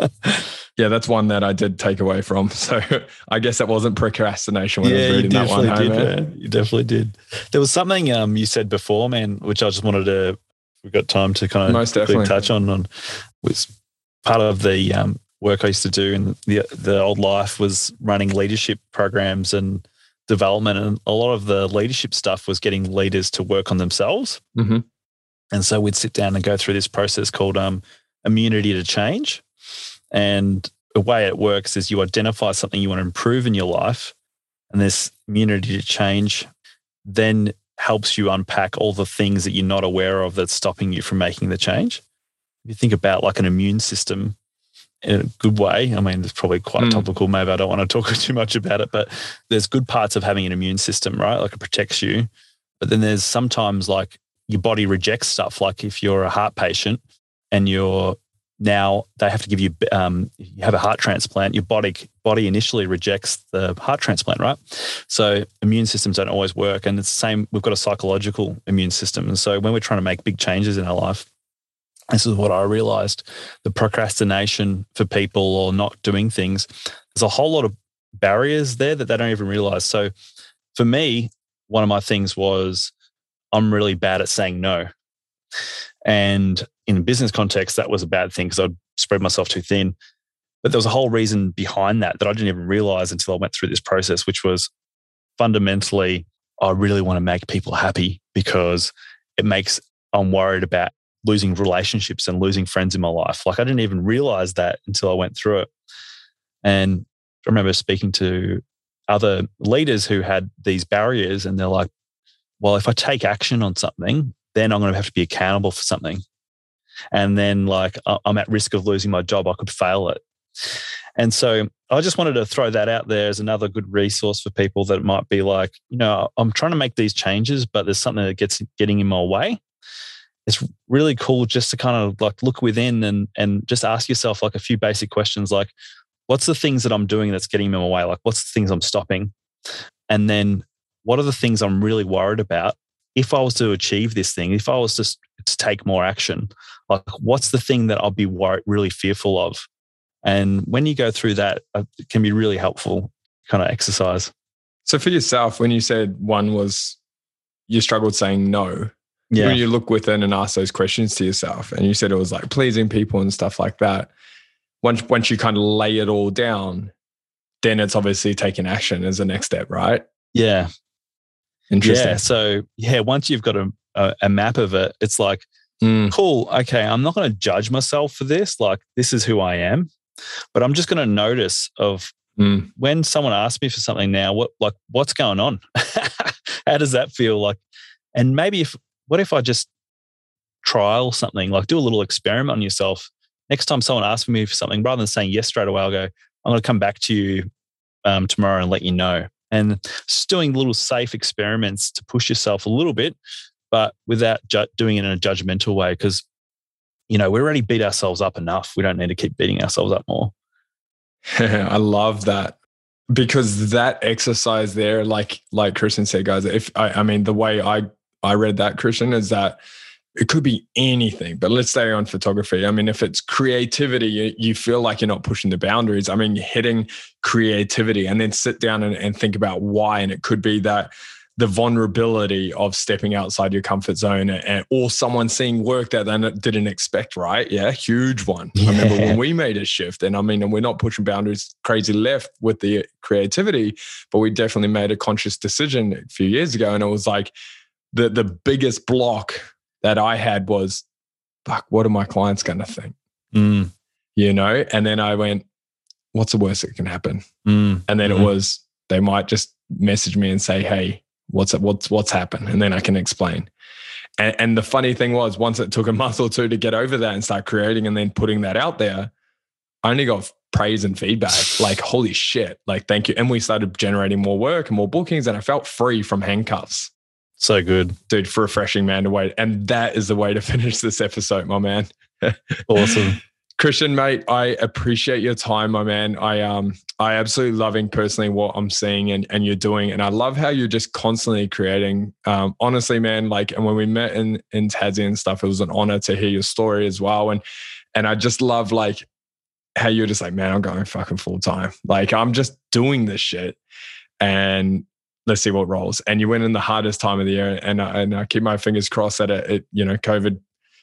yeah, that's one that I did take away from. So I guess that wasn't procrastination when yeah, I was reading that one. Home, did, man. You definitely did. There was something um, you said before, man, which I just wanted to, we've got time to kind of Most definitely. touch on, on was part of the um, work I used to do in the the old life was running leadership programs and development, and a lot of the leadership stuff was getting leaders to work on themselves. Mm-hmm. And so we'd sit down and go through this process called um, immunity to change. And the way it works is you identify something you want to improve in your life, and this immunity to change then helps you unpack all the things that you're not aware of that's stopping you from making the change. If you think about like an immune system, in a good way. I mean, it's probably quite mm. topical. Maybe I don't want to talk too much about it, but there's good parts of having an immune system, right? Like it protects you. But then there's sometimes like your body rejects stuff. Like if you're a heart patient and you're now they have to give you um, you have a heart transplant your body body initially rejects the heart transplant right so immune systems don't always work and it's the same we've got a psychological immune system and so when we're trying to make big changes in our life this is what I realized the procrastination for people or not doing things. There's a whole lot of barriers there that they don't even realize. So for me, one of my things was I'm really bad at saying no. And in a business context, that was a bad thing because I'd spread myself too thin. But there was a whole reason behind that that I didn't even realize until I went through this process, which was fundamentally, I really want to make people happy because it makes I'm worried about losing relationships and losing friends in my life. Like I didn't even realize that until I went through it. And I remember speaking to other leaders who had these barriers and they're like, well, if I take action on something, then I'm going to have to be accountable for something. And then, like, I'm at risk of losing my job. I could fail it. And so I just wanted to throw that out there as another good resource for people that might be like, you know, I'm trying to make these changes, but there's something that gets getting in my way it's really cool just to kind of like look within and and just ask yourself like a few basic questions like what's the things that I'm doing that's getting them away? Like what's the things I'm stopping? And then what are the things I'm really worried about if I was to achieve this thing if I was to, to take more action? Like what's the thing that I'll be worried, really fearful of? And when you go through that uh, it can be really helpful kind of exercise. So for yourself when you said one was you struggled saying no yeah. when you look within and ask those questions to yourself and you said it was like pleasing people and stuff like that once once you kind of lay it all down then it's obviously taking action as the next step right yeah interesting yeah so yeah once you've got a, a, a map of it it's like mm. cool okay i'm not going to judge myself for this like this is who i am but i'm just going to notice of mm. when someone asks me for something now what like what's going on how does that feel like and maybe if what if I just trial something, like do a little experiment on yourself? Next time someone asks me for something, rather than saying yes straight away, I'll go, I'm going to come back to you um, tomorrow and let you know. And just doing little safe experiments to push yourself a little bit, but without ju- doing it in a judgmental way. Because, you know, we already beat ourselves up enough. We don't need to keep beating ourselves up more. I love that because that exercise there, like like Christian said, guys, if I, I mean the way I I read that, Christian, is that it could be anything, but let's stay on photography. I mean, if it's creativity, you, you feel like you're not pushing the boundaries. I mean, you're hitting creativity and then sit down and, and think about why. And it could be that the vulnerability of stepping outside your comfort zone and, or someone seeing work that they didn't expect, right? Yeah, huge one. Yeah. I remember when we made a shift, and I mean, and we're not pushing boundaries crazy left with the creativity, but we definitely made a conscious decision a few years ago. And it was like, the the biggest block that I had was, fuck, what are my clients going to think? Mm. You know, and then I went, what's the worst that can happen? Mm. And then mm. it was they might just message me and say, hey, what's what's what's happened, and then I can explain. And, and the funny thing was, once it took a month or two to get over that and start creating and then putting that out there, I only got praise and feedback. like, holy shit! Like, thank you. And we started generating more work and more bookings, and I felt free from handcuffs. So good. Dude, for refreshing man to wait. And that is the way to finish this episode, my man. awesome. Christian, mate, I appreciate your time, my man. I um I absolutely loving personally what I'm seeing and, and you're doing. And I love how you're just constantly creating. Um, honestly, man, like and when we met in in Tassie and stuff, it was an honor to hear your story as well. And and I just love like how you're just like, man, I'm going fucking full time. Like I'm just doing this shit. And let's see what rolls. And you went in the hardest time of the year. And I, and I keep my fingers crossed that it, it you know, COVID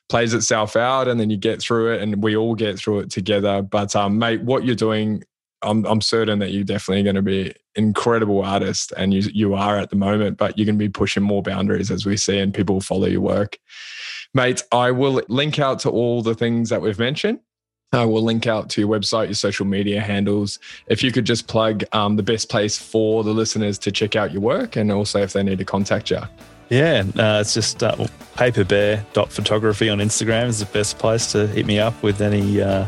plays itself out and then you get through it and we all get through it together. But um, mate, what you're doing, I'm, I'm certain that you're definitely going to be incredible artist and you, you are at the moment, but you're going to be pushing more boundaries as we see and people will follow your work. Mate, I will link out to all the things that we've mentioned. I will link out to your website, your social media handles. If you could just plug um, the best place for the listeners to check out your work and also if they need to contact you. Yeah, uh, it's just uh, paperbear.photography on Instagram is the best place to hit me up with any, uh,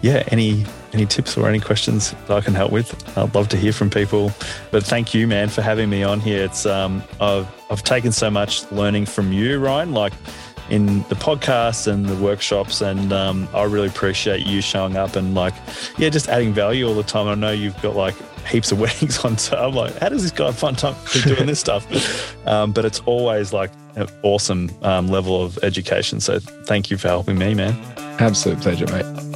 yeah, any any tips or any questions that I can help with. I'd love to hear from people. But thank you, man, for having me on here. It's um, I've I've taken so much learning from you, Ryan. Like in the podcasts and the workshops. And um, I really appreciate you showing up and like, yeah, just adding value all the time. I know you've got like heaps of weddings on. So I'm like, how does this guy fun time doing this stuff? Um, but it's always like an awesome um, level of education. So thank you for helping me, man. Absolute pleasure, mate.